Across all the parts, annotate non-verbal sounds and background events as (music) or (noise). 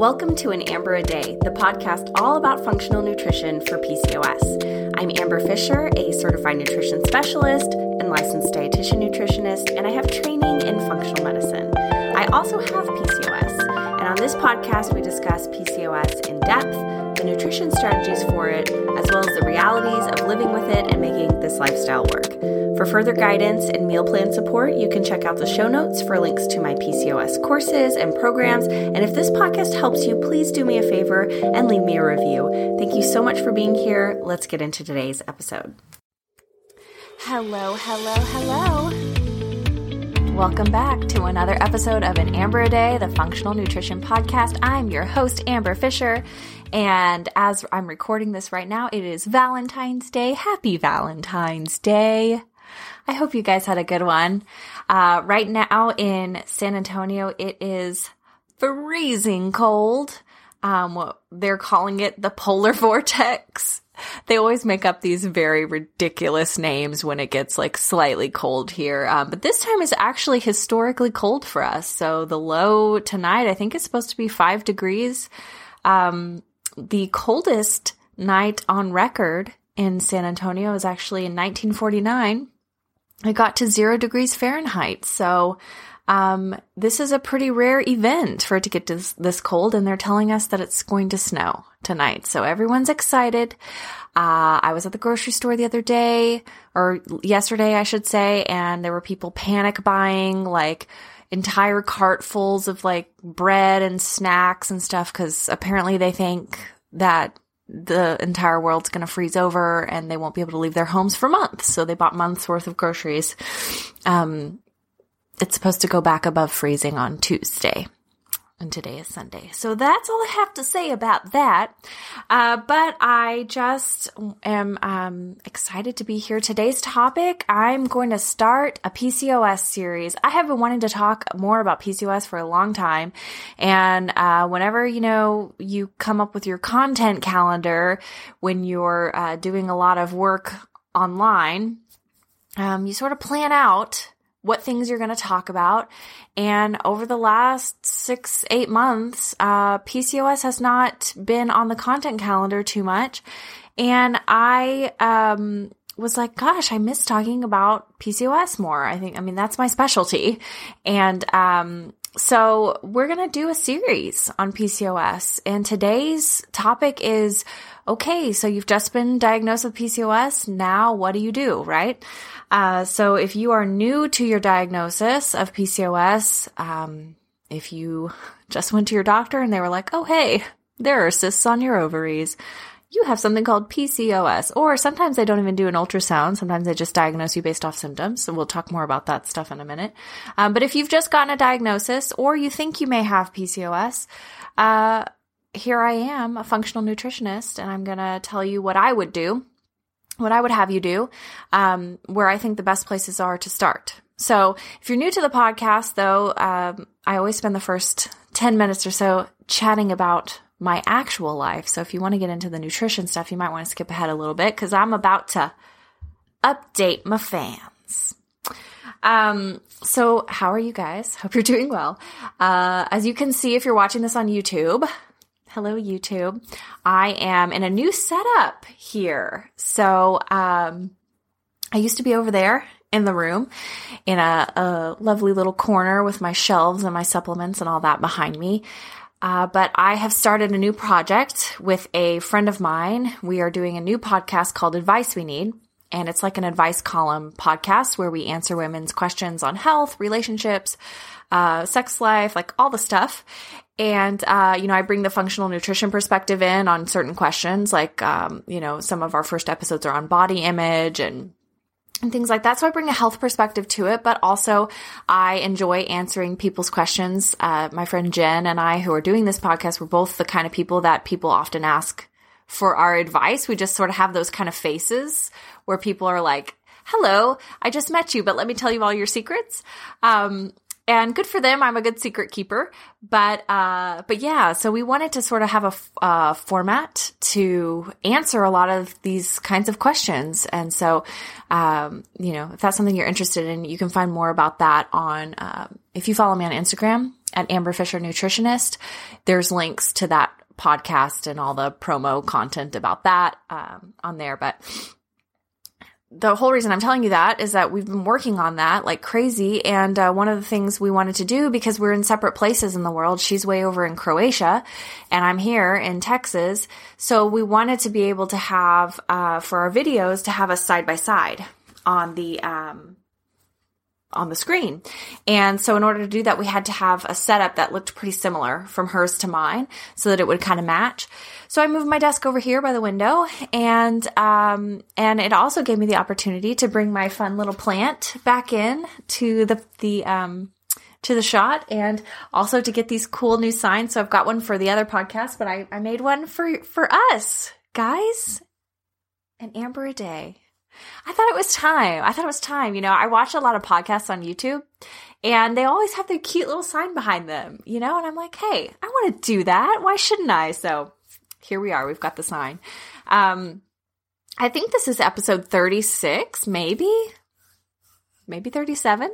Welcome to An Amber a Day, the podcast all about functional nutrition for PCOS. I'm Amber Fisher, a certified nutrition specialist and licensed dietitian nutritionist, and I have training in functional medicine. I also have PCOS, and on this podcast, we discuss PCOS in depth, the nutrition strategies for it, as well as the realities of living with it and making this lifestyle work. For further guidance and meal plan support, you can check out the show notes for links to my PCOS courses and programs. And if this podcast helps you, please do me a favor and leave me a review. Thank you so much for being here. Let's get into today's episode. Hello, hello, hello. Welcome back to another episode of An Amber a Day, the Functional Nutrition Podcast. I'm your host, Amber Fisher. And as I'm recording this right now, it is Valentine's Day. Happy Valentine's Day. I hope you guys had a good one. Uh, right now in San Antonio, it is freezing cold. Um, they're calling it the polar (laughs) vortex. They always make up these very ridiculous names when it gets like slightly cold here. Um, but this time is actually historically cold for us. So the low tonight, I think is supposed to be five degrees. Um, the coldest night on record in San Antonio is actually in 1949 it got to zero degrees Fahrenheit. So, um, this is a pretty rare event for it to get this, this cold, and they're telling us that it's going to snow tonight. So everyone's excited. Uh, I was at the grocery store the other day, or yesterday, I should say, and there were people panic buying like entire cartfuls of like bread and snacks and stuff because apparently they think that the entire world's going to freeze over and they won't be able to leave their homes for months. So they bought months worth of groceries. Um, it's supposed to go back above freezing on Tuesday and today is Sunday. So that's all I have to say about that. Uh, but I just am um, excited to be here. Today's topic, I'm going to start a PCOS series. I have been wanting to talk more about PCOS for a long time. And uh, whenever, you know, you come up with your content calendar when you're uh, doing a lot of work online, um, you sort of plan out what things you're going to talk about. And over the last six, eight months, uh, PCOS has not been on the content calendar too much. And I, um, was like, gosh, I miss talking about PCOS more. I think, I mean, that's my specialty. And, um, so we're going to do a series on PCOS and today's topic is, okay, so you've just been diagnosed with PCOS. Now what do you do? Right? Uh, so if you are new to your diagnosis of PCOS, um, if you (laughs) just went to your doctor and they were like, oh, hey, there are cysts on your ovaries. You have something called PCOS. Or sometimes they don't even do an ultrasound. Sometimes they just diagnose you based off symptoms. So we'll talk more about that stuff in a minute. Um, but if you've just gotten a diagnosis or you think you may have PCOS, uh, here I am, a functional nutritionist, and I'm going to tell you what I would do what I would have you do, um, where I think the best places are to start. So if you're new to the podcast, though, um, I always spend the first 10 minutes or so chatting about my actual life. So if you want to get into the nutrition stuff, you might want to skip ahead a little bit because I'm about to update my fans. Um, so how are you guys? Hope you're doing well. Uh, as you can see, if you're watching this on YouTube, Hello, YouTube. I am in a new setup here. So, um, I used to be over there in the room in a, a lovely little corner with my shelves and my supplements and all that behind me. Uh, but I have started a new project with a friend of mine. We are doing a new podcast called Advice We Need. And it's like an advice column podcast where we answer women's questions on health, relationships, uh, sex life, like all the stuff. And, uh, you know, I bring the functional nutrition perspective in on certain questions. Like, um, you know, some of our first episodes are on body image and and things like that. So I bring a health perspective to it, but also I enjoy answering people's questions. Uh, my friend Jen and I, who are doing this podcast, we're both the kind of people that people often ask for our advice. We just sort of have those kind of faces where people are like, hello, I just met you, but let me tell you all your secrets. Um, and good for them. I'm a good secret keeper, but uh, but yeah. So we wanted to sort of have a f- uh, format to answer a lot of these kinds of questions, and so um, you know, if that's something you're interested in, you can find more about that on um, if you follow me on Instagram at Amber Fisher Nutritionist. There's links to that podcast and all the promo content about that um, on there, but the whole reason I'm telling you that is that we've been working on that like crazy. And uh, one of the things we wanted to do because we're in separate places in the world, she's way over in Croatia and I'm here in Texas. So we wanted to be able to have, uh, for our videos, to have us side by side on the, um, on the screen. And so in order to do that, we had to have a setup that looked pretty similar from hers to mine so that it would kind of match. So I moved my desk over here by the window and, um, and it also gave me the opportunity to bring my fun little plant back in to the, the, um, to the shot and also to get these cool new signs. So I've got one for the other podcast, but I, I made one for, for us guys, an amber a day. I thought it was time. I thought it was time. You know, I watch a lot of podcasts on YouTube and they always have their cute little sign behind them, you know, and I'm like, hey, I want to do that. Why shouldn't I? So here we are. We've got the sign. Um, I think this is episode 36, maybe, maybe 37.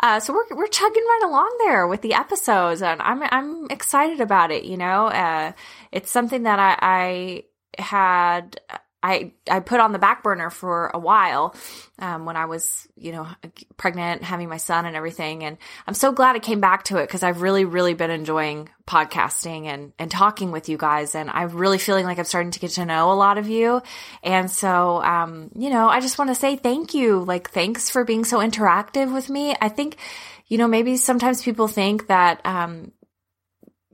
Uh, so we're, we're chugging right along there with the episodes and I'm, I'm excited about it. You know, uh, it's something that I, I had, I, I put on the back burner for a while um, when I was, you know, pregnant, having my son and everything. And I'm so glad I came back to it because I've really, really been enjoying podcasting and, and talking with you guys. And I'm really feeling like I'm starting to get to know a lot of you. And so, um, you know, I just want to say thank you. Like, thanks for being so interactive with me. I think, you know, maybe sometimes people think that, um,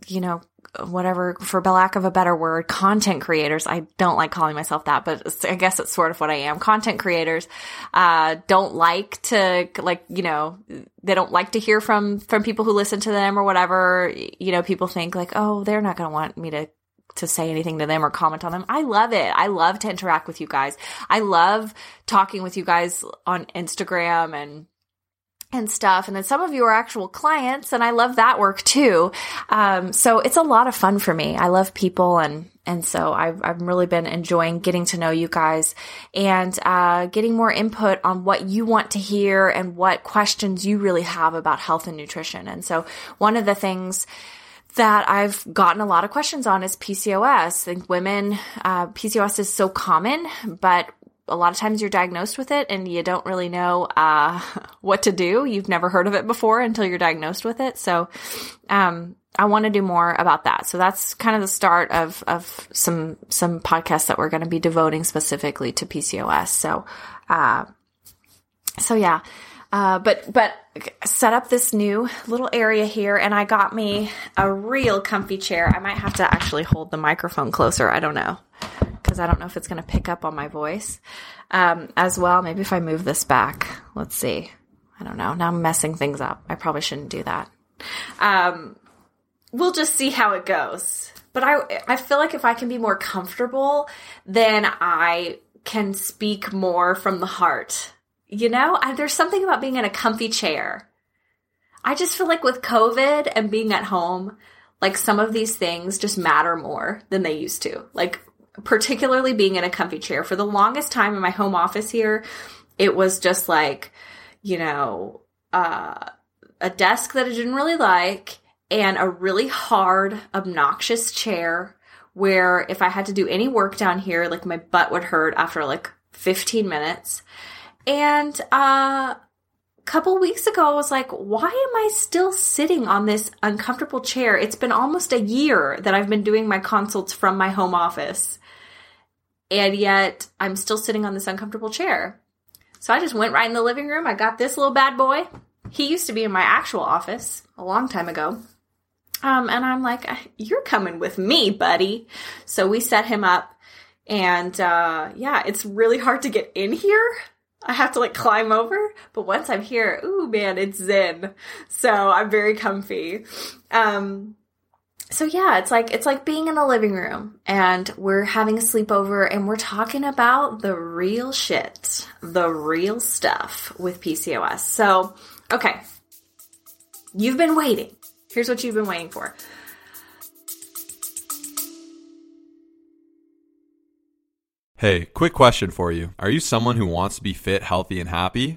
you know, whatever, for lack of a better word, content creators. I don't like calling myself that, but I guess it's sort of what I am. Content creators, uh, don't like to, like, you know, they don't like to hear from, from people who listen to them or whatever. You know, people think like, oh, they're not going to want me to to say anything to them or comment on them. I love it. I love to interact with you guys. I love talking with you guys on Instagram and and stuff. And then some of you are actual clients and I love that work too. Um, so it's a lot of fun for me. I love people and, and so I've, I've really been enjoying getting to know you guys and, uh, getting more input on what you want to hear and what questions you really have about health and nutrition. And so one of the things that I've gotten a lot of questions on is PCOS. I think women, uh, PCOS is so common, but a lot of times you're diagnosed with it and you don't really know uh, (laughs) what to do. You've never heard of it before until you're diagnosed with it. So, um, I want to do more about that. So that's kind of the start of of some some podcasts that we're going to be devoting specifically to PCOS. So, uh, so yeah. Uh, but but set up this new little area here, and I got me a real comfy chair. I might have to actually hold the microphone closer. I don't know because I don't know if it's going to pick up on my voice um, as well. Maybe if I move this back, let's see. I don't know. Now I'm messing things up. I probably shouldn't do that. Um, we'll just see how it goes. But I, I feel like if I can be more comfortable, then I can speak more from the heart. You know, I, there's something about being in a comfy chair. I just feel like with COVID and being at home, like some of these things just matter more than they used to. Like particularly being in a comfy chair. For the longest time in my home office here, it was just like, you know, uh, a desk that I didn't really like and a really hard, obnoxious chair where if I had to do any work down here, like my butt would hurt after like 15 minutes. And uh, a couple weeks ago, I was like, why am I still sitting on this uncomfortable chair? It's been almost a year that I've been doing my consults from my home office and yet I'm still sitting on this uncomfortable chair. So I just went right in the living room. I got this little bad boy. He used to be in my actual office a long time ago. Um, and I'm like, you're coming with me, buddy. So we set him up and, uh, yeah, it's really hard to get in here. I have to like climb over, but once I'm here, ooh man, it's zen. So I'm very comfy. Um, so yeah, it's like it's like being in the living room and we're having a sleepover and we're talking about the real shit, the real stuff with PCOS. So, okay. You've been waiting. Here's what you've been waiting for. Hey, quick question for you. Are you someone who wants to be fit, healthy, and happy?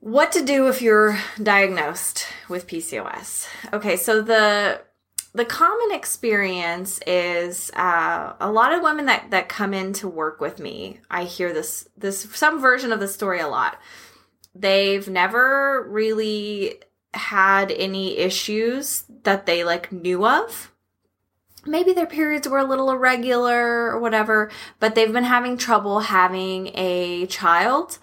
What to do if you're diagnosed with PCOS? Okay, so the the common experience is uh, a lot of women that that come in to work with me. I hear this this some version of the story a lot. They've never really had any issues that they like knew of. Maybe their periods were a little irregular or whatever, but they've been having trouble having a child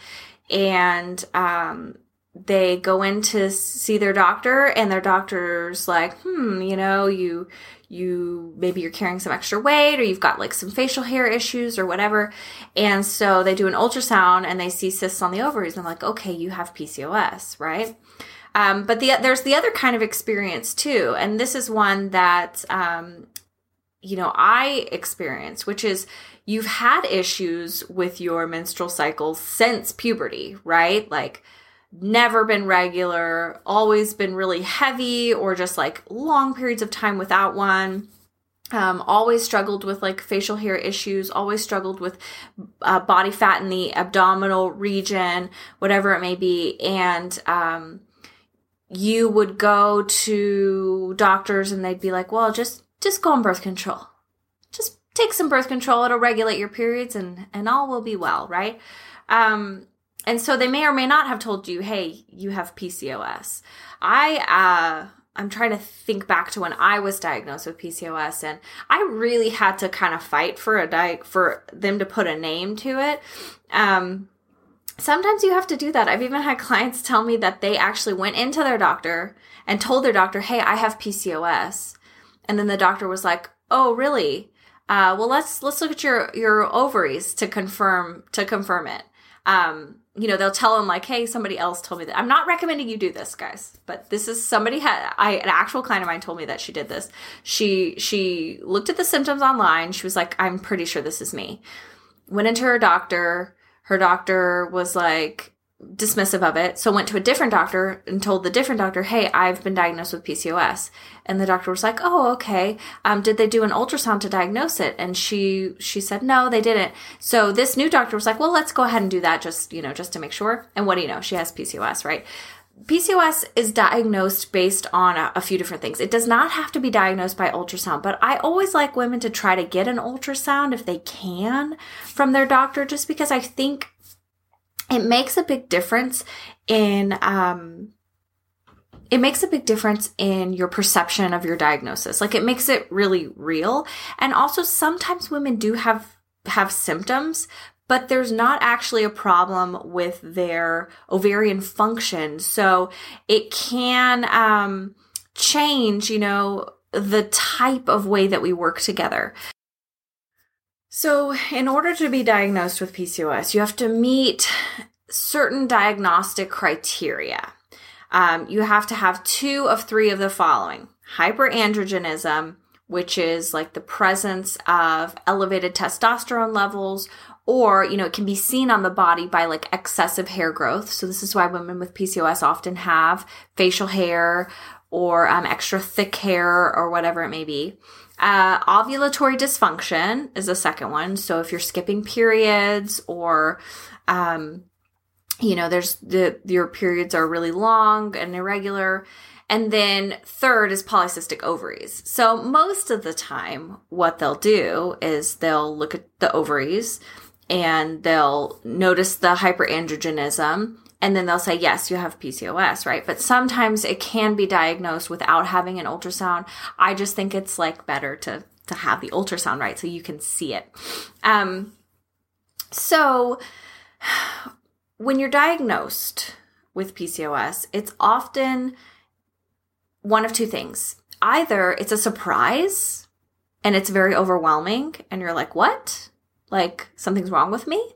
and um, they go in to see their doctor and their doctor's like hmm you know you you maybe you're carrying some extra weight or you've got like some facial hair issues or whatever. And so they do an ultrasound and they see cysts on the ovaries and like okay you have pcos right? Um, but the there's the other kind of experience too and this is one that um, you know i experienced which is you've had issues with your menstrual cycles since puberty, right? Like never been regular, always been really heavy, or just like long periods of time without one. Um, always struggled with like facial hair issues, always struggled with uh, body fat in the abdominal region, whatever it may be. And um, you would go to doctors and they'd be like, well, just just go on birth control take some birth control it'll regulate your periods and and all will be well right? Um and so they may or may not have told you hey you have pcos i uh i'm trying to think back to when i was diagnosed with pcos and i really had to kind of fight for a di- for them to put a name to it. Um sometimes you have to do that. I've even had clients tell me that they actually went into their doctor and told their doctor hey i have pcos and then the doctor was like oh really uh, well, let's let's look at your your ovaries to confirm to confirm it. Um, you know, they'll tell them like, "Hey, somebody else told me that." I'm not recommending you do this, guys, but this is somebody had I an actual client of mine told me that she did this. She she looked at the symptoms online. She was like, "I'm pretty sure this is me." Went into her doctor. Her doctor was like, dismissive of it. So went to a different doctor and told the different doctor, "Hey, I've been diagnosed with PCOS." And the doctor was like, "Oh, okay. Um, did they do an ultrasound to diagnose it?" And she she said, "No, they didn't." So this new doctor was like, "Well, let's go ahead and do that, just you know, just to make sure." And what do you know? She has PCOS, right? PCOS is diagnosed based on a, a, few different things. It does not have to be diagnosed by ultrasound, but I always like women to try to get an ultrasound if they can from their doctor, just because I think it makes a big difference in um it makes a big difference in your perception of your diagnosis. Like it makes it really real. And also sometimes women do have have symptoms but there's not actually a problem with their ovarian function. So it can um change you know the type of way that we work together so, in order to be diagnosed with PCOS, you have to meet certain diagnostic criteria. Um, you have to have two of three of the following hyperandrogenism, which is like the presence of elevated testosterone levels, or, you know, it can be seen on the body by like excessive hair growth. So, this is why women with PCOS often have facial hair or um, extra thick hair or whatever it may be. Uh, ovulatory dysfunction is the second one. So if you're skipping periods or, um, you know, there's the, your periods are really long and irregular. And then third is polycystic ovaries. So most of the time, what they'll do is they'll look at the ovaries and they'll notice the hyperandrogenism and then they'll say, yes, you have PCOS, right? But sometimes it can be diagnosed without having an ultrasound. I just think it's like better to, to have the ultrasound, right? So you can see it. Um, so when you're diagnosed with PCOS, it's often one of two things. Either it's a surprise and it's very overwhelming and you're like, what? Like something's wrong with me?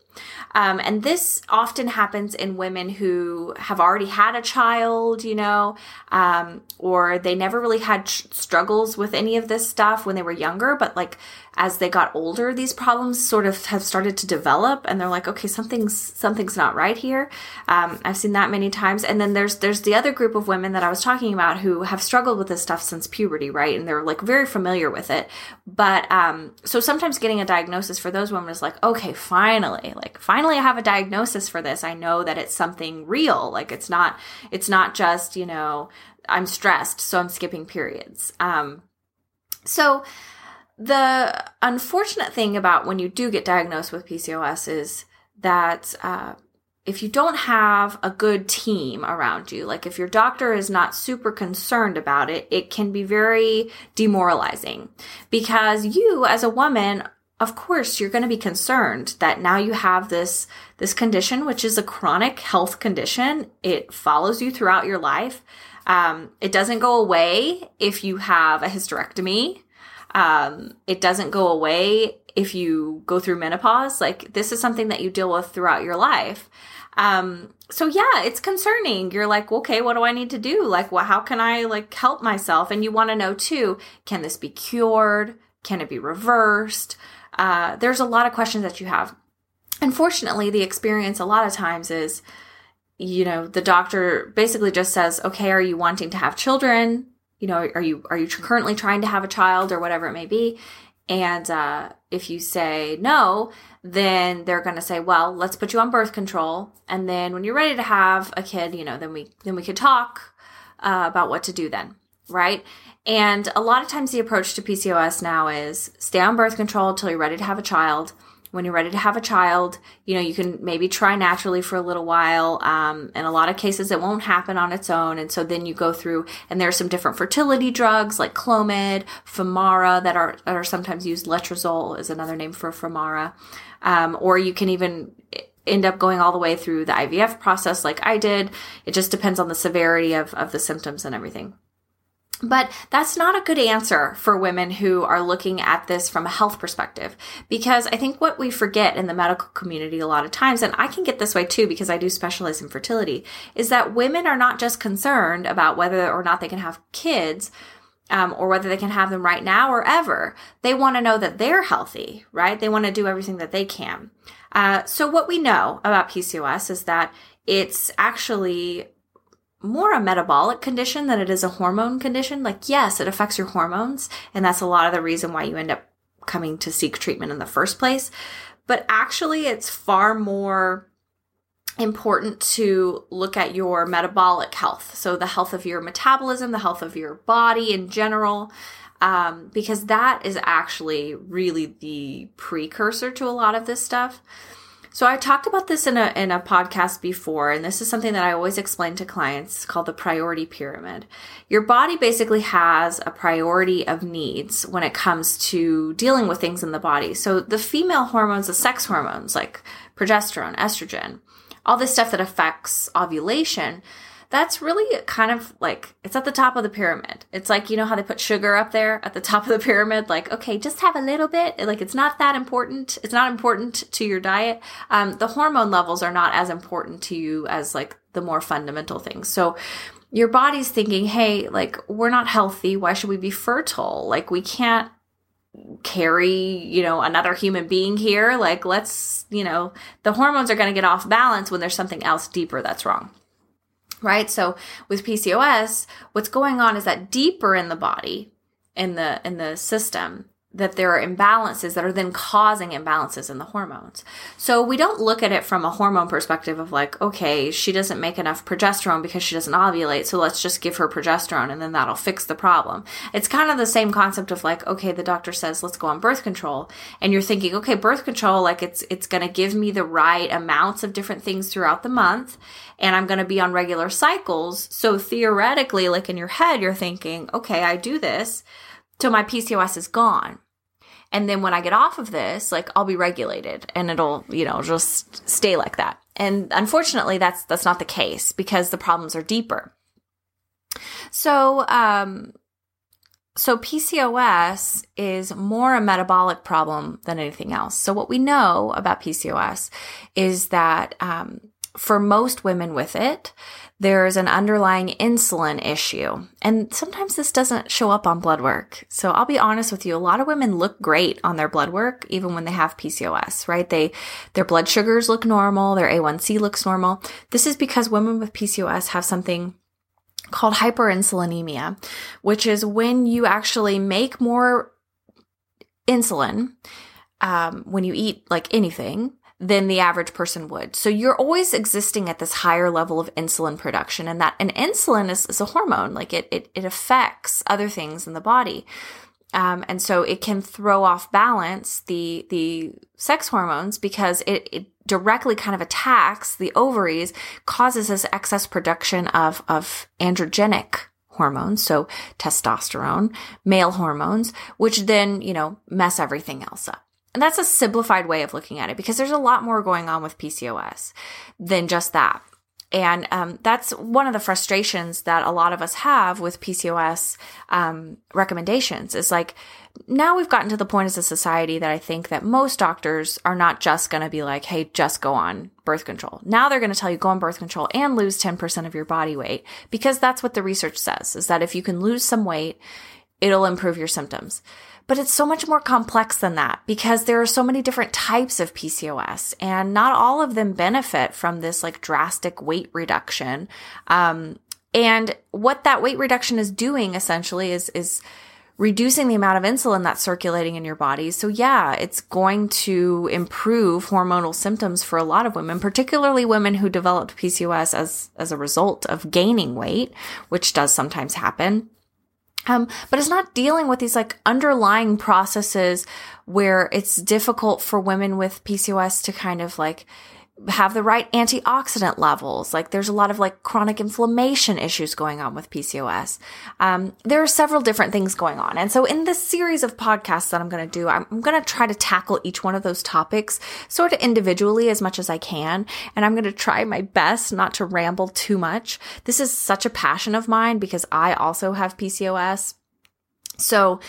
Um, and this often happens in women who have already had a child, you know, um, or they never really had ch- struggles with any of this stuff when they were younger, but like as they got older, these problems sort of have started to develop, and they're like, okay, something's something's not right here. Um, I've seen that many times, and then there's there's the other group of women that I was talking about who have struggled with this stuff since puberty, right? And they're like very familiar with it, but um, so sometimes getting a diagnosis for those women is like, okay, finally, like finally, I have a diagnosis for this. I know that it's something real. Like it's not it's not just you know I'm stressed, so I'm skipping periods. Um, so the unfortunate thing about when you do get diagnosed with PCOS is that uh, if you don't have a good team around you, like if your doctor is not super concerned about it, it can be very demoralizing. Because you, as a woman, of course you're going to be concerned that now you have this this condition which is a chronic health condition. It follows you throughout your life. Um, it doesn't go away if you have a hysterectomy um, it doesn't go away if you go through menopause. Like this is something that you deal with throughout your life. Um, so yeah, it's concerning. You're like, okay, what do I need to do? Like, well, how can I like help myself? And you want to know too, can this be cured? Can it be reversed? Uh, there's a lot of questions that you have. Unfortunately, the experience a lot of times is, you know, the doctor basically just says, okay, are you wanting to have children? You know, are you are you currently trying to have a child or whatever it may be? And uh, if you say no, then they're going to say, well, let's put you on birth control, and then when you're ready to have a kid, you know, then we then we could talk uh, about what to do then, right? And a lot of times the approach to PCOS now is stay on birth control until you're ready to have a child when you're ready to have a child, you know, you can maybe try naturally for a little while. Um, in a lot of cases, it won't happen on its own. And so then you go through, and there are some different fertility drugs like Clomid, Femara that are, that are sometimes used. Letrozole is another name for Femara. Um, or you can even end up going all the way through the IVF process like I did. It just depends on the severity of, of the symptoms and everything. But that's not a good answer for women who are looking at this from a health perspective. Because I think what we forget in the medical community a lot of times, and I can get this way too because I do specialize in fertility, is that women are not just concerned about whether or not they can have kids. Um, or whether they can have them right now or ever. They want to know that they're healthy, right? They want to do everything that they can. Uh, so what we know about PCOS is that it's actually more a metabolic condition than it is a hormone condition. Like, yes, it affects your hormones, and that's a lot of the reason why you end up coming to seek treatment in the first place. But actually, it's far more important to look at your metabolic health. So, the health of your metabolism, the health of your body in general, um, because that is actually really the precursor to a lot of this stuff. So I talked about this in a in a podcast before and this is something that I always explain to clients called the priority pyramid. Your body basically has a priority of needs when it comes to dealing with things in the body. So the female hormones, the sex hormones like progesterone, estrogen, all this stuff that affects ovulation, that's really kind of like it's at the top of the pyramid. It's like you know how they put sugar up there at the top of the pyramid. Like okay, just have a little bit. Like it's not that important. It's not important to your diet. Um, the hormone levels are not as important to you as like the more fundamental things. So your body's thinking, hey, like we're not healthy. Why should we be fertile? Like we can't carry, you know, another human being here. Like, let's, you know, the hormones are going to get off balance when there's something else deeper that's wrong right? So with PCOS, what's going on is that deeper in the body, in the in the system, that there are imbalances that are then causing imbalances in the hormones. So we don't look at it from a hormone perspective of like, okay, she doesn't make enough progesterone because she doesn't ovulate, so let's just give her progesterone and then that'll fix the problem. It's kind of the same concept of like, okay, the doctor says let's go on birth control, and you're thinking, okay, birth control, like it's it's going to give me the right amounts of different things throughout the month, and I'm going to be on regular cycles. So theoretically, like in your head, you're thinking, okay, I do this till my PCOS is gone. And then when I get off of this, like I'll be regulated and it'll, you know, just stay like that. And unfortunately, that's that's not the case because the problems are deeper. So, um, so PCOS is more a metabolic problem than anything else. So what we know about PCOS is that um, for most women with it, there's an underlying insulin issue. And sometimes this doesn't show up on blood work. So I'll be honest with you, a lot of women look great on their blood work even when they have PCOS, right? They their blood sugars look normal, their A1C looks normal. This is because women with PCOS have something called hyperinsulinemia, which is when you actually make more insulin um, when you eat like anything than the average person would. So you're always existing at this higher level of insulin production and that and insulin is, is a hormone. Like it, it it affects other things in the body. Um, and so it can throw off balance the the sex hormones because it, it directly kind of attacks the ovaries, causes this excess production of of androgenic hormones, so testosterone, male hormones, which then you know mess everything else up. And that's a simplified way of looking at it because there's a lot more going on with PCOS than just that. And um, that's one of the frustrations that a lot of us have with PCOS um, recommendations is like, now we've gotten to the point as a society that I think that most doctors are not just going to be like, hey, just go on birth control. Now they're going to tell you go on birth control and lose 10% of your body weight because that's what the research says is that if you can lose some weight, it'll improve your symptoms. But it's so much more complex than that because there are so many different types of PCOS and not all of them benefit from this like drastic weight reduction. Um, and what that weight reduction is doing essentially is, is reducing the amount of insulin that's circulating in your body. So yeah, it's going to improve hormonal symptoms for a lot of women, particularly women who developed PCOS as, as a result of gaining weight, which does sometimes happen. Um, but it's not dealing with these like underlying processes where it's difficult for women with PCOS to kind of like have the right antioxidant levels. Like there's a lot of like chronic inflammation issues going on with PCOS. Um, there are several different things going on. And so in this series of podcasts that I'm going to do, I'm, I'm going to try to tackle each one of those topics sort of individually as much as I can. And I'm going to try my best not to ramble too much. This is such a passion of mine because I also have PCOS. So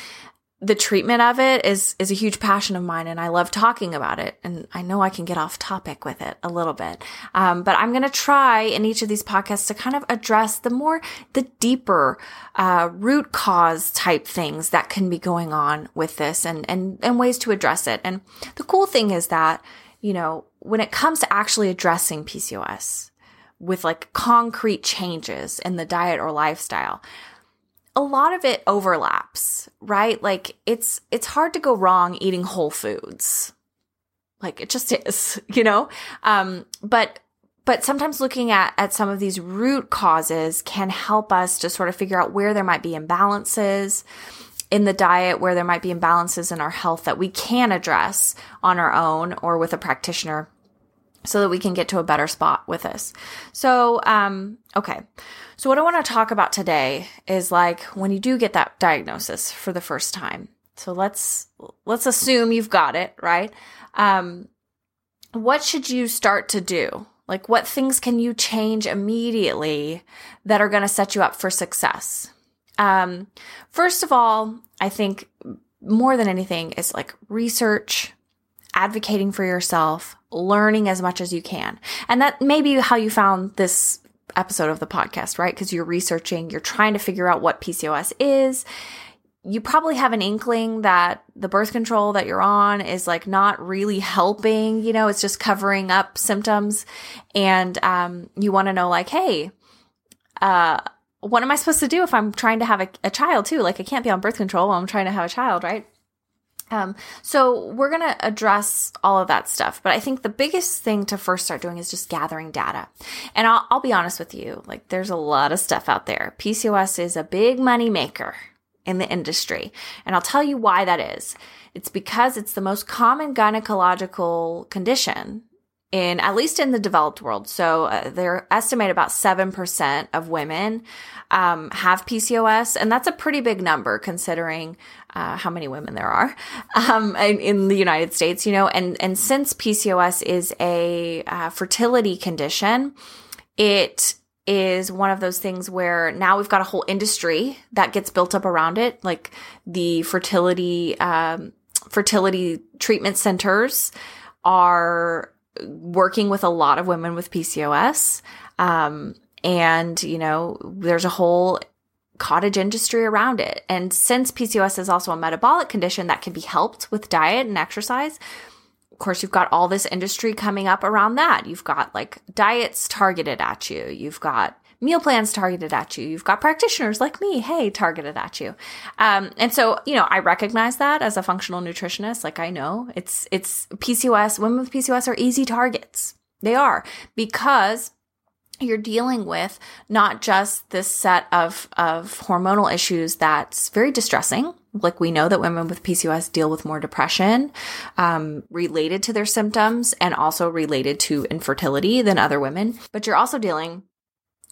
the treatment of it is is a huge passion of mine and i love talking about it and i know i can get off topic with it a little bit. Um, but i'm going to try in each of these podcasts to kind of address the more the deeper uh, root cause type things that can be going on with this and and and ways to address it. And the cool thing is that you know when it comes to actually addressing pcos with like concrete changes in the diet or lifestyle a lot of it overlaps, right? Like it's it's hard to go wrong eating whole foods. Like it just (laughs) is, you know? Um but but sometimes looking at at some of these root causes can help us to sort of figure out where there might be imbalances in the diet, where there might be imbalances in our health that we can address on our own or with a practitioner so that we can get to a better spot with this. So, um, okay. So what I want to talk about today is like when you do get that diagnosis for the first time. So let's, let's assume you've got it, right? Um, what should you start to do? Like what things can you change immediately that are going to set you up for success? Um, first of all, I think more than anything is like research, advocating for yourself, learning as much as you can. And that may be how you found this episode of the podcast, right? Because you're researching, you're trying to figure out what PCOS is. You probably have an inkling that the birth control that you're on is like not really helping, you know, it's just covering up symptoms. And um, you want to know, like, hey, uh, what am I supposed to do if I'm trying to have a, a child too? Like, I can't be on birth control while I'm trying to have a child, right? Um, so we're going to address all of that stuff, but I think the biggest thing to first start doing is just gathering data. And I'll, I'll be honest with you, like there's a lot of stuff out there. PCOS is a big money maker in the industry. And I'll tell you why that is. It's because it's the most common gynecological condition in at least in the developed world. So uh, they're estimate about 7% of women um, have PCOS. And that's a pretty big number considering uh, how many women there are (laughs) um, in, in, the United States, you know, and, and since PCOS is a uh, fertility condition, it is one of those things where now we've got a whole industry that gets built up around it, like the fertility um, fertility treatment centers are working with a lot of women with PCOS. Um, and, you know, there's a whole cottage industry around it. And since PCOS is also a metabolic condition that can be helped with diet and exercise, of course, you've got all this industry coming up around that. You've got like diets targeted at you. You've got meal plans targeted at you. You've got practitioners like me, hey, targeted at you. Um, and so, you know, I recognize that as a functional nutritionist. Like I know it's, it's PCOS, women with PCOS are easy targets. They are because you're dealing with not just this set of, of hormonal issues that's very distressing. Like we know that women with PCOS deal with more depression, um, related to their symptoms and also related to infertility than other women. But you're also dealing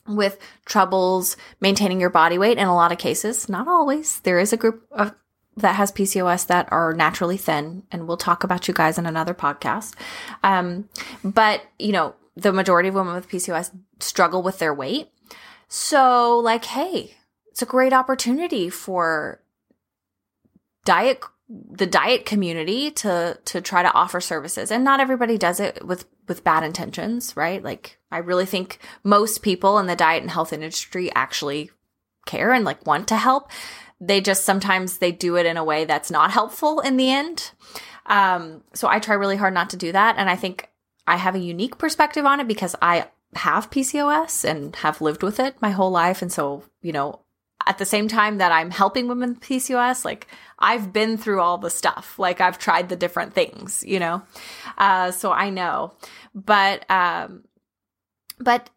with troubles maintaining your body weight in a lot of cases, not always. There is a group of that has PCOS that are naturally thin, and we'll talk about you guys in another podcast. Um, but you know, the majority of women with PCOS struggle with their weight. So, like, hey, it's a great opportunity for diet the diet community to to try to offer services. And not everybody does it with with bad intentions right? Like i really think most people in the diet and health industry actually care and like want to help. They just sometimes they do it in a way that's not helpful in the end. Um so i try really hard not to do that. And i think i have a unique perspective on it because i have pcos and have lived with it my whole life. And so you know at the same time that I'm helping women with PCOS, like I've been through all the stuff. Like I've tried the different things, you know? Uh, so I know. But, um, but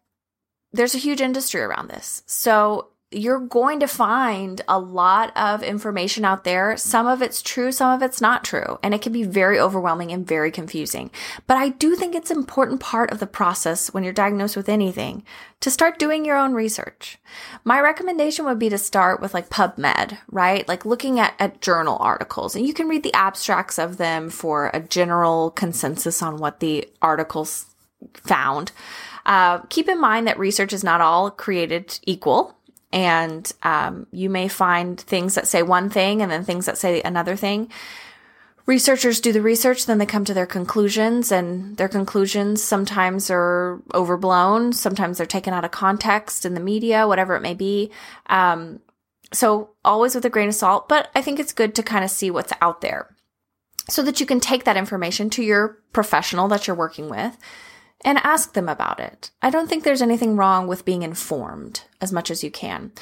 there's a huge industry around this. So you're going to find a lot of information out there. Some of it's true, some of it's not true, and it can be very overwhelming and very confusing. But I do think it's an important part of the process when you're diagnosed with anything to start doing your own research. My recommendation would be to start with like PubMed, right? Like looking at, at journal articles and you can read the abstracts of them for a general consensus on what the articles found. Uh, keep in mind that research is not all created equal and um, you may find things that say one thing and then things that say another thing. Researchers do the research, then they come to their conclusions, and their conclusions sometimes are overblown, sometimes they're taken out of context in the media, whatever it may be. Um, so always with a grain of salt, but I think it's good to kind of see what's out there so that you can take that information to your professional that you're working with and ask them about it. I don't think there's anything wrong with being informed as much as you can.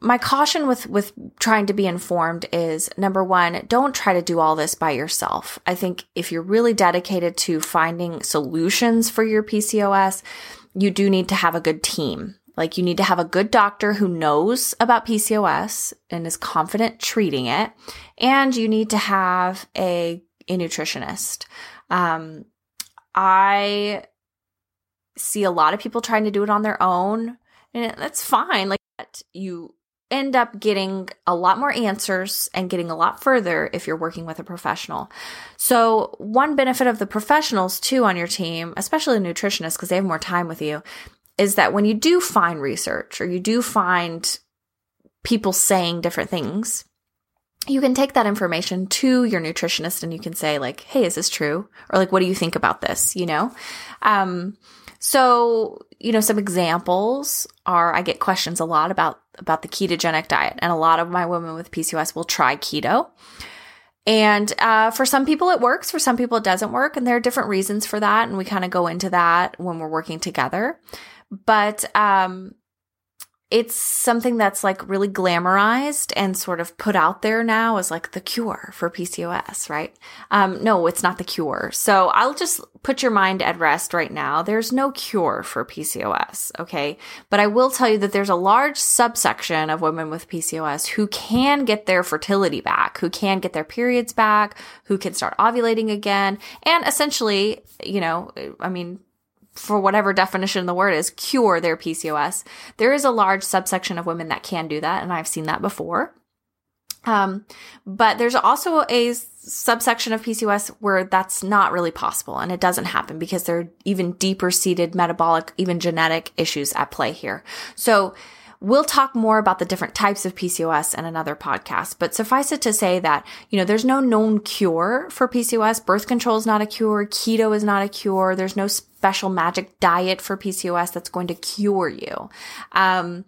My caution with, with trying to be informed is number one, don't try to do all this by yourself. I think if you're really dedicated to finding solutions for your PCOS, you do need to have a good team. Like you need to have a good doctor who knows about PCOS and is confident treating it. And you need to have a, a nutritionist. Um, I see a lot of people trying to do it on their own, and that's fine. Like you end up getting a lot more answers and getting a lot further if you're working with a professional. So, one benefit of the professionals too on your team, especially nutritionists because they have more time with you, is that when you do find research or you do find people saying different things, you can take that information to your nutritionist and you can say like, "Hey, is this true?" or like, "What do you think about this?" you know? Um so, you know, some examples are I get questions a lot about about the ketogenic diet and a lot of my women with PCOS will try keto. And uh, for some people, it works. For some people, it doesn't work. And there are different reasons for that. And we kind of go into that when we're working together. But um, it's something that's like really glamorized and sort of put out there now as like the cure for PCOS, right? Um, no, it's not the cure. So I'll just put your mind at rest right now. There's no cure for PCOS, okay? But I will tell you that there's a large subsection of women with PCOS who can get their fertility back, who can get their periods back, who can start ovulating again, and essentially, you know, I mean, for whatever definition the word is, cure their PCOS. There is a large subsection of women that can do that, and I've seen that before. Um, but there's also a subsection of PCOS where that's not really possible and it doesn't happen because there are even deeper seated metabolic, even genetic issues at play here. So We'll talk more about the different types of PCOS in another podcast, but suffice it to say that, you know, there's no known cure for PCOS. Birth control is not a cure. Keto is not a cure. There's no special magic diet for PCOS that's going to cure you. Um,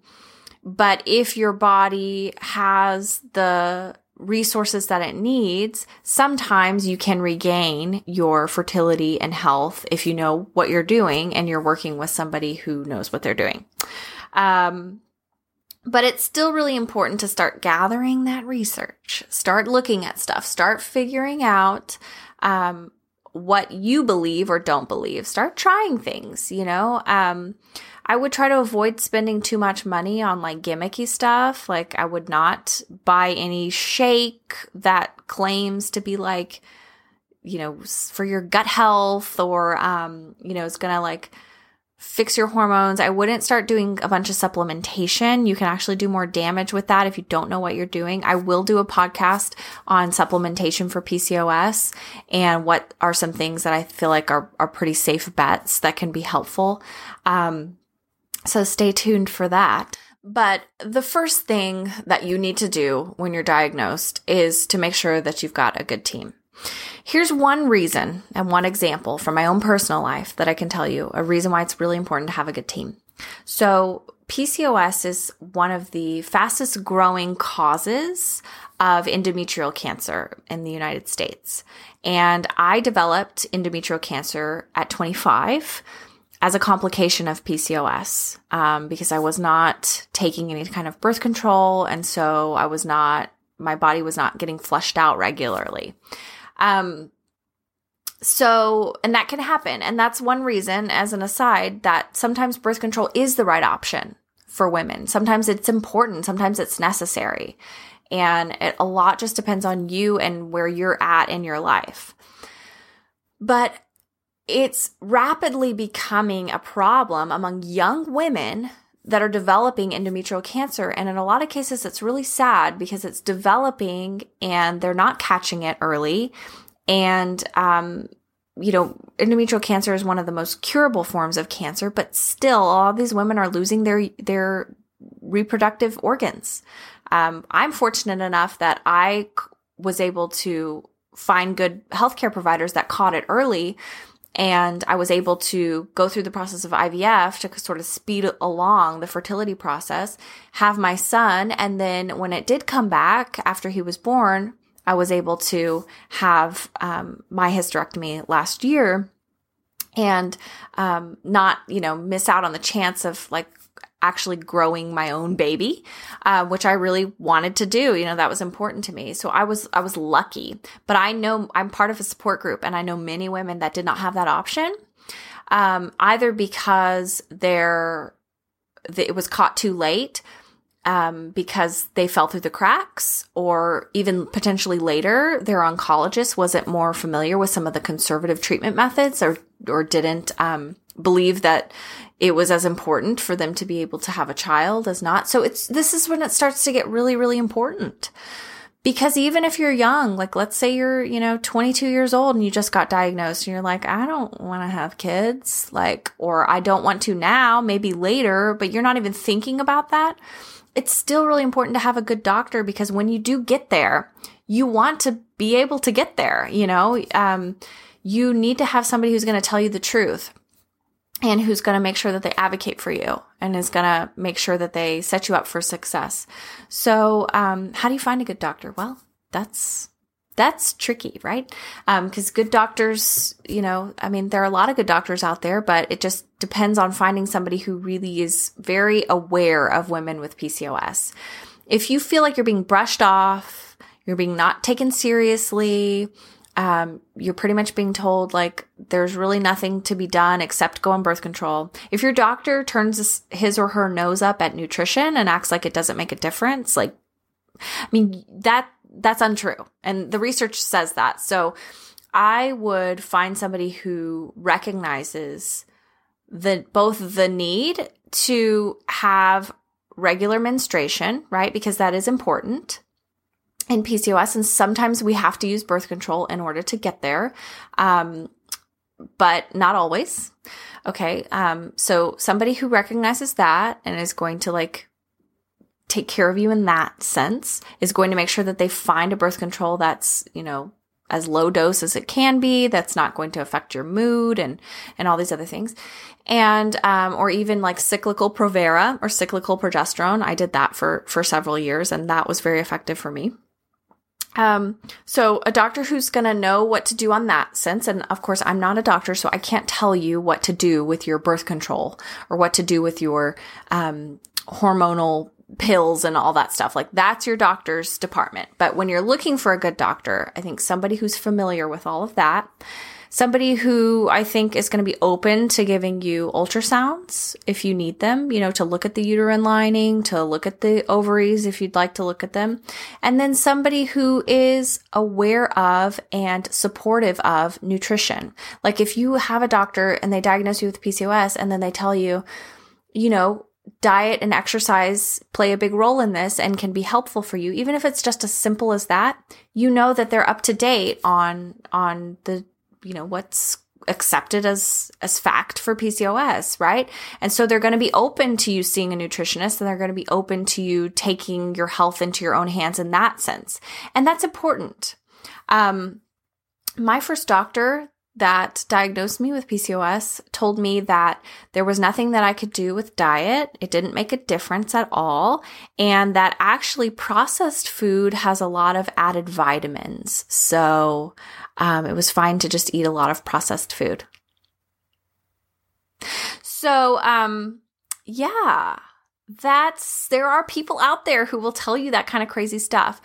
but if your body has the resources that it needs, sometimes you can regain your fertility and health if you know what you're doing and you're working with somebody who knows what they're doing. Um, but it's still really important to start gathering that research, start looking at stuff, start figuring out um, what you believe or don't believe, start trying things, you know. Um, I would try to avoid spending too much money on like gimmicky stuff. Like I would not buy any shake that claims to be like, you know, for your gut health or, um, you know, it's to like fix your hormones. I wouldn't start doing a bunch of supplementation. You can actually do more damage with that if you don't know what you're doing. I will do a podcast on supplementation for PCOS and what are some things that I feel like are, are pretty safe bets that can be helpful. Um, so stay tuned for that. But the first thing that you need to do when you're diagnosed is to make sure that you've got a good team. Here's one reason and one example from my own personal life that I can tell you a reason why it's really important to have a good team. So PCOS is one of the fastest growing causes of endometrial cancer in the United States. And I developed endometrial cancer at 25 as a complication of PCOS um, because I was not taking any kind of birth control. And so I was not, my body was not getting flushed out regularly. Um, so, and that can happen. And that's one reason, as an aside, that sometimes birth control is the right option for women. Sometimes it's important, sometimes it's necessary. And it, a lot just depends on you and where you're at in your life. But it's rapidly becoming a problem among young women that are developing endometrial cancer. And in a lot of cases, it's really sad because it's developing and they're not catching it early. And, um, you know, endometrial cancer is one of the most curable forms of cancer, but still, all these women are losing their, their reproductive organs. Um, I'm fortunate enough that I was able to find good healthcare providers that caught it early and I was able to go through the process of IVF to sort of speed along the fertility process, have my son. And then when it did come back after he was born, I was able to have um, my hysterectomy last year and um, not, you know, miss out on the chance of like actually growing my own baby, uh, which I really wanted to do. You know, that was important to me. So I was, I was lucky, but I know I'm part of a support group and I know many women that did not have that option. Um, either because they're, it was caught too late, um, because they fell through the cracks, or even potentially later, their oncologist wasn't more familiar with some of the conservative treatment methods, or or didn't um, believe that it was as important for them to be able to have a child as not. So it's, this is when it starts to get really, really important. Because even if you're young, like let's say you're, you know, 22 years old and you just got diagnosed and you're like, I don't want to have kids, like, or I don't want to now, maybe later, but you're not even thinking about that. It's still really important to have a good doctor because when you do get there, you want to be able to get there, you know, um, you need to have somebody who's going to tell you the truth and who's going to make sure that they advocate for you and is going to make sure that they set you up for success. So, um, how do you find a good doctor? Well, that's that's tricky, right? Because um, good doctors, you know, I mean, there are a lot of good doctors out there, but it just depends on finding somebody who really is very aware of women with PCOS. If you feel like you're being brushed off, you're being not taken seriously, um, you're pretty much being told like there's really nothing to be done except go on birth control. If your doctor turns his or her nose up at nutrition and acts like it doesn't make a difference, like, I mean, that, that's untrue. And the research says that. So I would find somebody who recognizes the, both the need to have regular menstruation, right? Because that is important in PCOS, and sometimes we have to use birth control in order to get there, um, but not always. Okay, um, so somebody who recognizes that and is going to like take care of you in that sense is going to make sure that they find a birth control that's you know as low dose as it can be that's not going to affect your mood and and all these other things. And um, or even like cyclical provera or cyclical progesterone. I did that for for several years and that was very effective for me um, so a doctor who's going to know what to do on that sense. And of course, I'm not a doctor, so I can't tell you what to do with your birth control or what to do with your, um, hormonal pills and all that stuff. Like that's your doctor's department. But when you're looking for a good doctor, I think somebody who's familiar with all of that, somebody who I think is going to be open to giving you ultrasounds if you need them, you know, to look at the uterine lining, to look at the ovaries if you'd like to look at them. And then somebody who is aware of and supportive of nutrition. Like if you have a doctor and they diagnose you with PCOS and then they tell you, you know, diet and exercise play a big role in this and can be helpful for you even if it's just as simple as that you know that they're up to date on on the you know, what's accepted as as fact for PCOS, right? And so they're going to be open to you seeing a nutritionist and they're going to be open to you taking your health into your own hands in that sense. And that's important. Um my first doctor that diagnosed me with PCOS told me that there was nothing that I could do with diet. It didn't make a difference at all. And that actually processed food has a lot of added vitamins. So um, it was fine to just eat a lot of processed food. So, um, yeah, that's, there are people out there who will tell you that kind of crazy stuff.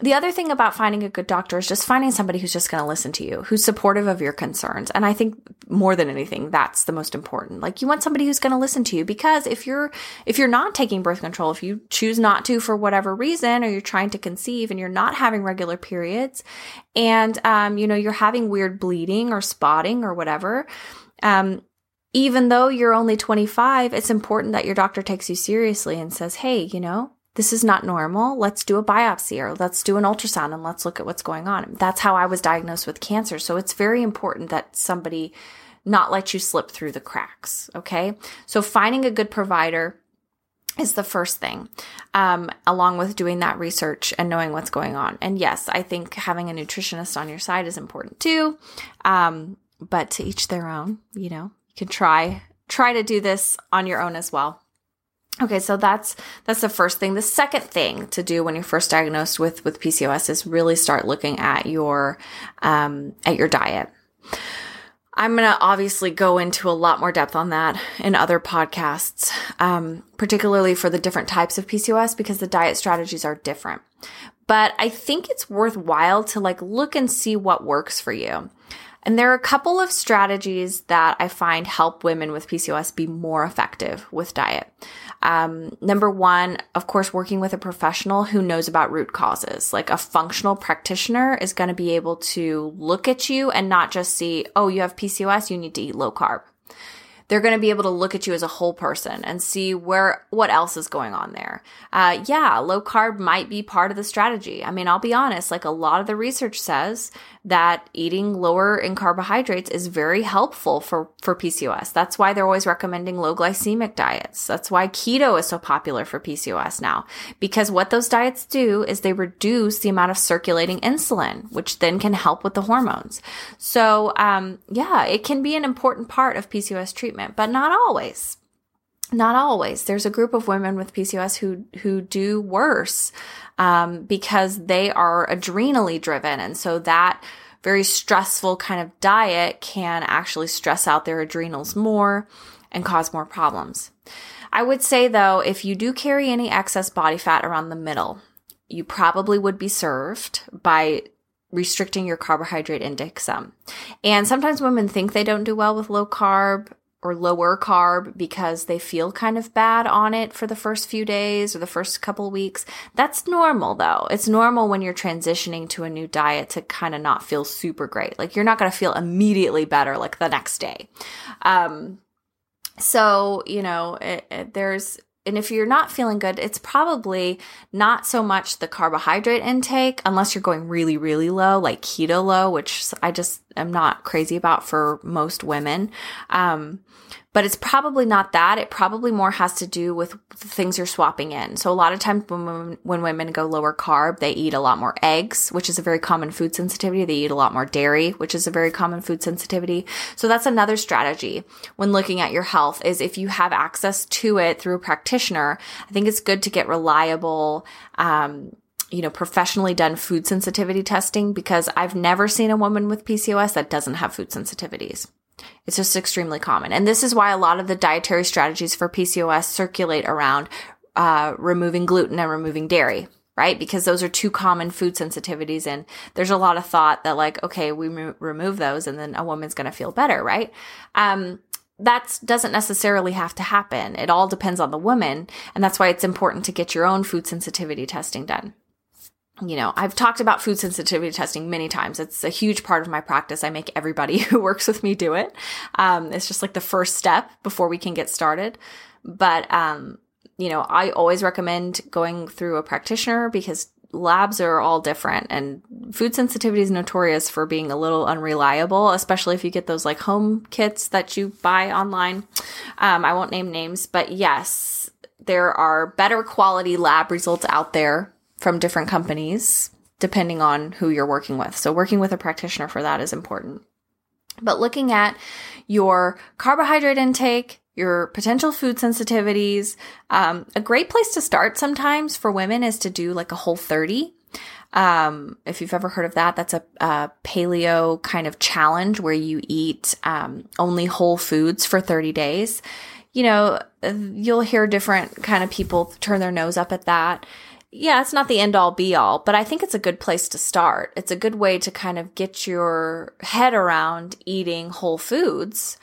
The other thing about finding a good doctor is just finding somebody who's just going to listen to you, who's supportive of your concerns. And I think more than anything, that's the most important. Like you want somebody who's going to listen to you because if you're, if you're not taking birth control, if you choose not to for whatever reason, or you're trying to conceive and you're not having regular periods and, um, you know, you're having weird bleeding or spotting or whatever, um, even though you're only 25, it's important that your doctor takes you seriously and says, Hey, you know, this is not normal. Let's do a biopsy or let's do an ultrasound and let's look at what's going on. That's how I was diagnosed with cancer. So it's very important that somebody not let you slip through the cracks. Okay. So finding a good provider is the first thing, um, along with doing that research and knowing what's going on. And yes, I think having a nutritionist on your side is important too. Um, but to each their own, you know, you can try, try to do this on your own as well. Okay, so that's that's the first thing. The second thing to do when you're first diagnosed with with PCOS is really start looking at your um, at your diet. I'm going to obviously go into a lot more depth on that in other podcasts, um, particularly for the different types of PCOS because the diet strategies are different. But I think it's worthwhile to like look and see what works for you. And there are a couple of strategies that I find help women with PCOS be more effective with diet. Um, number one, of course, working with a professional who knows about root causes. Like a functional practitioner is going to be able to look at you and not just see, oh, you have PCOS, you need to eat low carb they're going to be able to look at you as a whole person and see where what else is going on there. Uh, yeah, low carb might be part of the strategy. I mean, I'll be honest, like a lot of the research says that eating lower in carbohydrates is very helpful for for PCOS. That's why they're always recommending low glycemic diets. That's why keto is so popular for PCOS now because what those diets do is they reduce the amount of circulating insulin, which then can help with the hormones. So, um, yeah, it can be an important part of PCOS treatment treatment, but not always. Not always. There's a group of women with PCOS who who do worse um, because they are adrenally driven, and so that very stressful kind of diet can actually stress out their adrenals more and cause more problems. I would say though, if you do carry any excess body fat around the middle, you probably would be served by restricting your carbohydrate intake some. And sometimes women think they don't do well with low carb or lower carb because they feel kind of bad on it for the first few days or the first couple weeks. That's normal though. It's normal when you're transitioning to a new diet to kind of not feel super great. Like you're not going to feel immediately better like the next day. Um, so, you know, it, it, there's, and if you're not feeling good, it's probably not so much the carbohydrate intake, unless you're going really, really low, like keto low, which I just am not crazy about for most women. Um, but it's probably not that. It probably more has to do with the things you're swapping in. So a lot of times when, when women go lower carb, they eat a lot more eggs, which is a very common food sensitivity. They eat a lot more dairy, which is a very common food sensitivity. So that's another strategy when looking at your health is if you have access to it through a practitioner, I think it's good to get reliable, um, you know, professionally done food sensitivity testing because I've never seen a woman with PCOS that doesn't have food sensitivities. It's just extremely common. And this is why a lot of the dietary strategies for PCOS circulate around uh, removing gluten and removing dairy, right? Because those are two common food sensitivities. And there's a lot of thought that, like, okay, we mo- remove those and then a woman's going to feel better, right? Um, that doesn't necessarily have to happen. It all depends on the woman. And that's why it's important to get your own food sensitivity testing done you know, I've talked about food sensitivity testing many times. It's a huge part of my practice. I make everybody (laughs) who works with me do it. Um, it's just like the first step before we can get started. But, um, you know, I always recommend going through a practitioner because labs are all different and food sensitivity is notorious for being a little unreliable, especially if you get those like home kits that you buy online. Um, I won't name names, but yes, there are better quality lab results out there from different companies depending on who you're working with. So working with a practitioner for that is important. But looking at your carbohydrate intake, your potential food sensitivities, um, a great place to start sometimes for women is to do like a whole 30. Um, if you've ever heard of that, that's a, a paleo kind of challenge where you eat um, only whole foods for 30 days. You know, you'll hear different kind of people turn their nose up at that yeah, it's not the end all be all, but I think it's a good place to start. It's a good way to kind of get your head around eating whole foods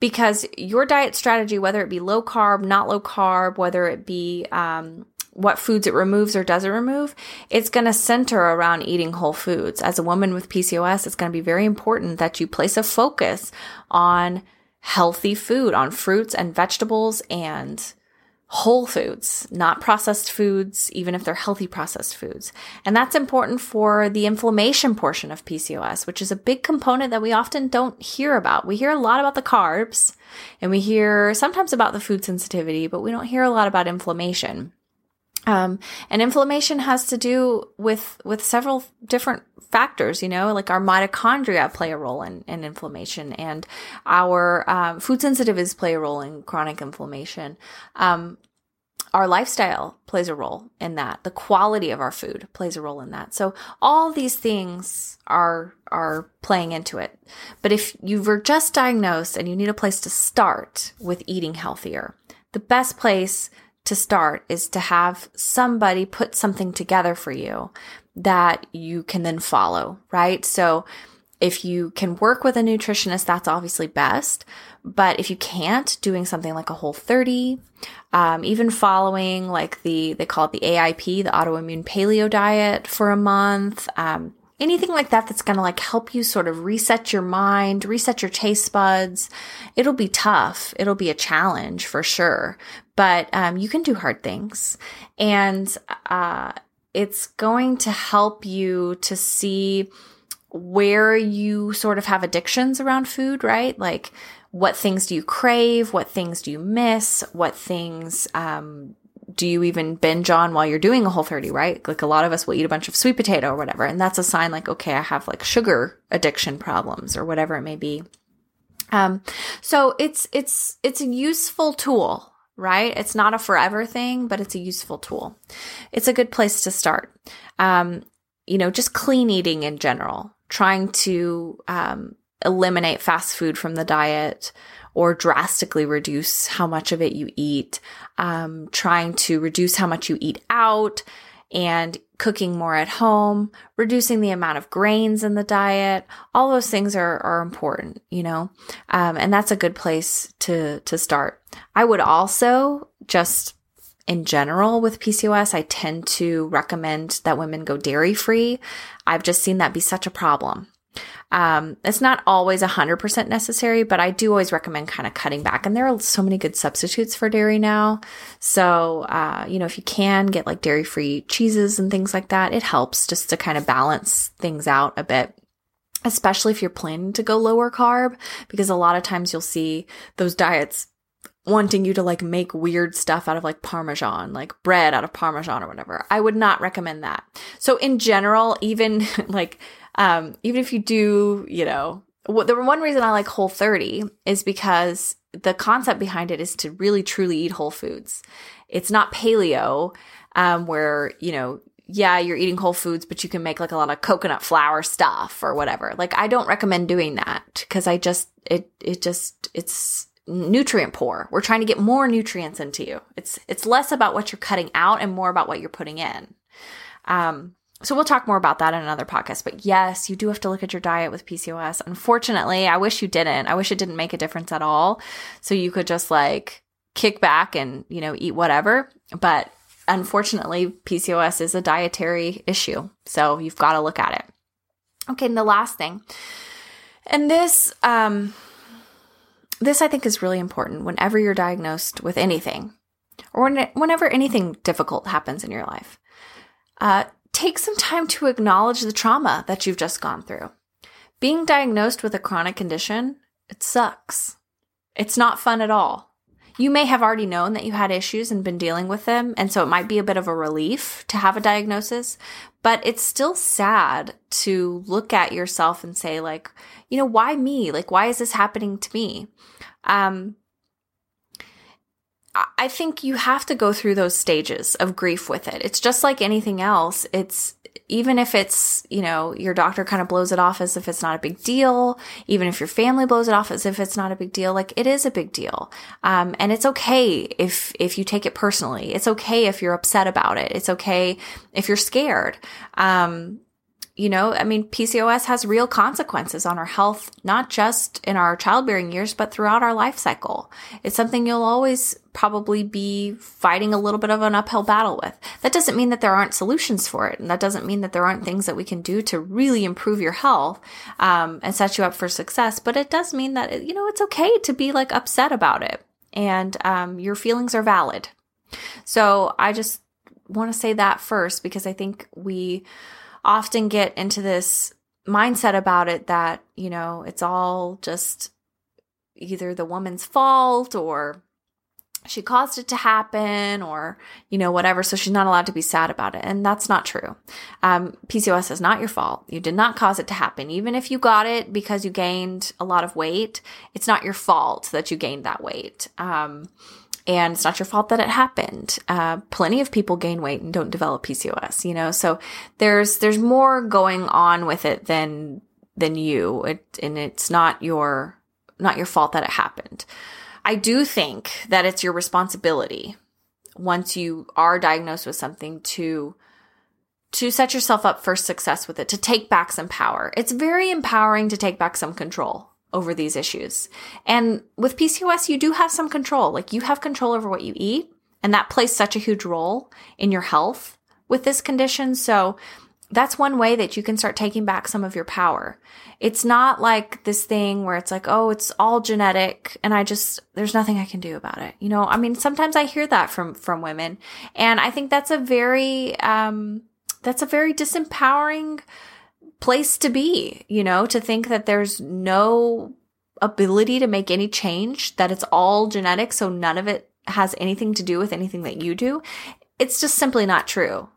because your diet strategy, whether it be low carb, not low carb, whether it be, um, what foods it removes or doesn't remove, it's going to center around eating whole foods. As a woman with PCOS, it's going to be very important that you place a focus on healthy food, on fruits and vegetables and whole foods, not processed foods, even if they're healthy processed foods. And that's important for the inflammation portion of PCOS, which is a big component that we often don't hear about. We hear a lot about the carbs and we hear sometimes about the food sensitivity, but we don't hear a lot about inflammation. Um, and inflammation has to do with with several different factors. You know, like our mitochondria play a role in, in inflammation, and our um, food sensitivities play a role in chronic inflammation. Um, our lifestyle plays a role in that. The quality of our food plays a role in that. So all these things are are playing into it. But if you were just diagnosed and you need a place to start with eating healthier, the best place to start is to have somebody put something together for you that you can then follow, right? So if you can work with a nutritionist, that's obviously best. But if you can't, doing something like a whole 30, um, even following like the, they call it the AIP, the autoimmune paleo diet for a month, um, anything like that that's going to like help you sort of reset your mind, reset your taste buds. It'll be tough. It'll be a challenge for sure, but um, you can do hard things. And uh, it's going to help you to see where you sort of have addictions around food, right? Like, what things do you crave? What things do you miss? What things um, do you even binge on while you're doing a whole 30, right? Like a lot of us will eat a bunch of sweet potato or whatever. And that's a sign like, okay, I have like sugar addiction problems or whatever it may be. Um, so it's, it's, it's a useful tool, right? It's not a forever thing, but it's a useful tool. It's a good place to start. Um, you know, just clean eating in general, trying to, um, eliminate fast food from the diet, or drastically reduce how much of it you eat, um, trying to reduce how much you eat out and cooking more at home, reducing the amount of grains in the diet. All those things are, are important, you know, um, and that's a good place to, to start. I would also just in general with PCOS, I tend to recommend that women go dairy free. I've just seen that be such a problem. Um, it's not always 100% necessary, but I do always recommend kind of cutting back. And there are so many good substitutes for dairy now. So, uh, you know, if you can get like dairy free cheeses and things like that, it helps just to kind of balance things out a bit especially if you're planning to go lower carb, because a lot of times you'll see those diets wanting you to like make weird stuff out of like parmesan, like bread out of parmesan or whatever. I would not recommend that. So in general, even (laughs) like um, even if you do, you know, the one reason I like Whole 30 is because the concept behind it is to really truly eat whole foods. It's not paleo, um, where, you know, yeah, you're eating whole foods, but you can make like a lot of coconut flour stuff or whatever. Like I don't recommend doing that because I just, it, it just, it's nutrient poor. We're trying to get more nutrients into you. It's, it's less about what you're cutting out and more about what you're putting in. Um, so we'll talk more about that in another podcast. But yes, you do have to look at your diet with PCOS. Unfortunately, I wish you didn't. I wish it didn't make a difference at all. So you could just like kick back and, you know, eat whatever. But unfortunately, PCOS is a dietary issue. So you've got to look at it. Okay. And the last thing, and this, um, this I think is really important whenever you're diagnosed with anything or when, whenever anything difficult happens in your life. Uh, take some time to acknowledge the trauma that you've just gone through. Being diagnosed with a chronic condition, it sucks. It's not fun at all. You may have already known that you had issues and been dealing with them, and so it might be a bit of a relief to have a diagnosis, but it's still sad to look at yourself and say, like, you know, why me? Like, why is this happening to me? Um, I think you have to go through those stages of grief with it. It's just like anything else. It's even if it's, you know, your doctor kind of blows it off as if it's not a big deal, even if your family blows it off as if it's not a big deal, like it is a big deal. Um, and it's okay if, if you take it personally. It's okay if you're upset about it. It's okay if you're scared. Um, you know, I mean, PCOS has real consequences on our health, not just in our childbearing years, but throughout our life cycle. It's something you'll always probably be fighting a little bit of an uphill battle with. That doesn't mean that there aren't solutions for it. And that doesn't mean that there aren't things that we can do to really improve your health, um, and set you up for success. But it does mean that, you know, it's okay to be like upset about it and, um, your feelings are valid. So I just want to say that first because I think we, often get into this mindset about it that, you know, it's all just either the woman's fault or she caused it to happen or, you know, whatever. So she's not allowed to be sad about it. And that's not true. Um, PCOS is not your fault. You did not cause it to happen. Even if you got it because you gained a lot of weight, it's not your fault that you gained that weight. Um, and it's not your fault that it happened. Uh, plenty of people gain weight and don't develop PCOS, you know, so there's, there's more going on with it than, than you. It, and it's not your, not your fault that it happened. I do think that it's your responsibility once you are diagnosed with something to, to set yourself up for success with it, to take back some power. It's very empowering to take back some control over these issues. And with PCOS, you do have some control. Like you have control over what you eat, and that plays such a huge role in your health with this condition. So that's one way that you can start taking back some of your power. It's not like this thing where it's like, oh, it's all genetic and I just, there's nothing I can do about it. You know, I mean, sometimes I hear that from, from women and I think that's a very, um, that's a very disempowering place to be, you know, to think that there's no ability to make any change, that it's all genetic, so none of it has anything to do with anything that you do. It's just simply not true.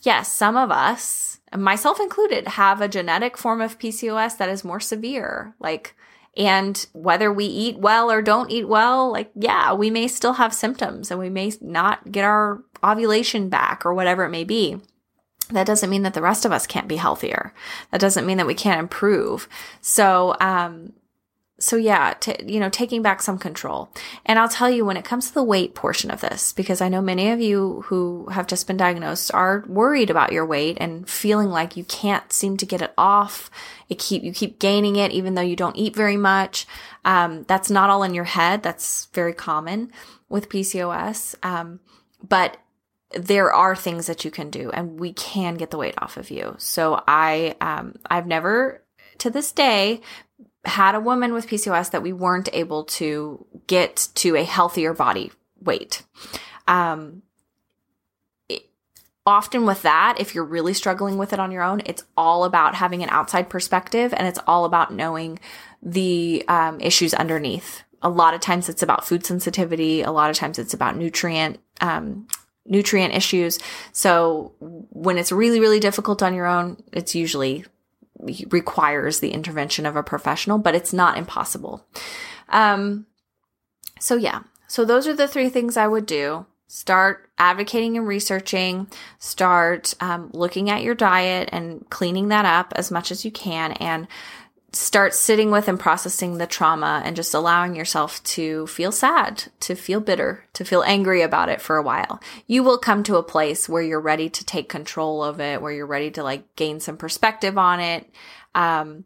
Yes, some of us, myself included, have a genetic form of PCOS that is more severe. Like, and whether we eat well or don't eat well, like, yeah, we may still have symptoms and we may not get our ovulation back or whatever it may be that doesn't mean that the rest of us can't be healthier. That doesn't mean that we can't improve. So, um, so yeah, t- you know, taking back some control. And I'll tell you when it comes to the weight portion of this, because I know many of you who have just been diagnosed are worried about your weight and feeling like you can't seem to get it off. It keep, you keep gaining it even though you don't eat very much. Um, that's not all in your head. That's very common with PCOS. Um, but there are things that you can do and we can get the weight off of you. So I, um, I've never to this day had a woman with PCOS that we weren't able to get to a healthier body weight. Um, often with that, if you're really struggling with it on your own, it's all about having an outside perspective and it's all about knowing the um, issues underneath. A lot of times it's about food sensitivity. A lot of times it's about nutrient, um, nutrient issues. So when it's really, really difficult on your own, it's usually requires the intervention of a professional, but it's not impossible. Um, so yeah, so those are the three things I would do start advocating and researching, start um, looking at your diet and cleaning that up as much as you can, and start sitting with and processing the trauma and just allowing yourself to feel sad, to feel bitter, to feel angry about it for a while. You will come to a place where you're ready to take control of it, where you're ready to like gain some perspective on it. Um,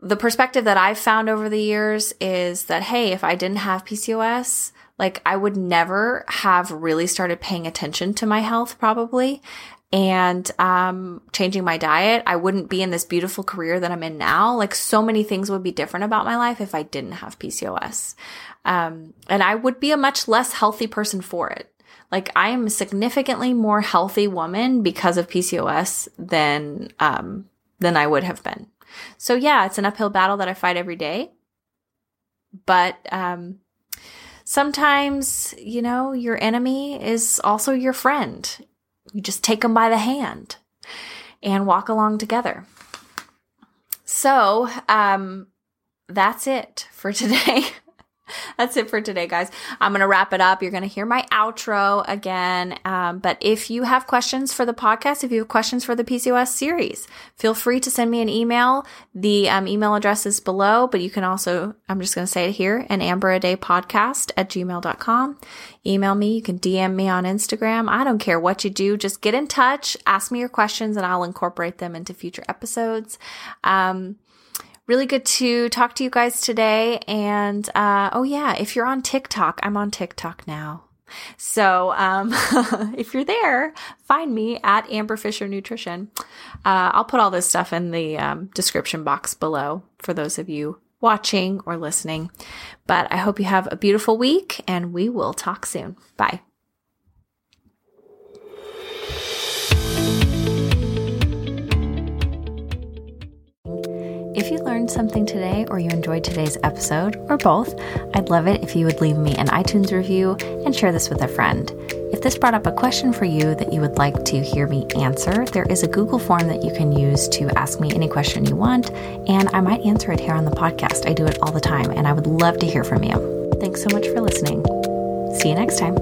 the perspective that I've found over the years is that, hey, if I didn't have PCOS, like I would never have really started paying attention to my health probably and um, changing my diet, I wouldn't be in this beautiful career that I'm in now. Like so many things would be different about my life if I didn't have PCOS. Um, and I would be a much less healthy person for it. Like I am a significantly more healthy woman because of PCOS than um, than I would have been. So yeah, it's an uphill battle that I fight every day. But um, sometimes, you know, your enemy is also your friend. You just take them by the hand and walk along together. So, um, that's it for (laughs) today. (laughs) that's it for today, guys. I'm going to wrap it up. You're going to hear my outro again. Um, but if you have questions for the podcast, if you have questions for the PCOS series, feel free to send me an email. The um, email address is below, but you can also, I'm just going to say it here, an amber a day podcast at gmail.com. Email me. You can DM me on Instagram. I don't care what you do. Just get in touch, ask me your questions, and I'll incorporate them into future episodes. Um, really good to talk to you guys today. And uh, oh, yeah, if you're on TikTok, I'm on TikTok now. So um, (laughs) if you're there, find me at Amber Fisher Nutrition. Uh, I'll put all this stuff in the um, description box below for those of you watching or listening. But I hope you have a beautiful week and we will talk soon. Bye. If you learned something today or you enjoyed today's episode, or both, I'd love it if you would leave me an iTunes review and share this with a friend. If this brought up a question for you that you would like to hear me answer, there is a Google form that you can use to ask me any question you want, and I might answer it here on the podcast. I do it all the time, and I would love to hear from you. Thanks so much for listening. See you next time.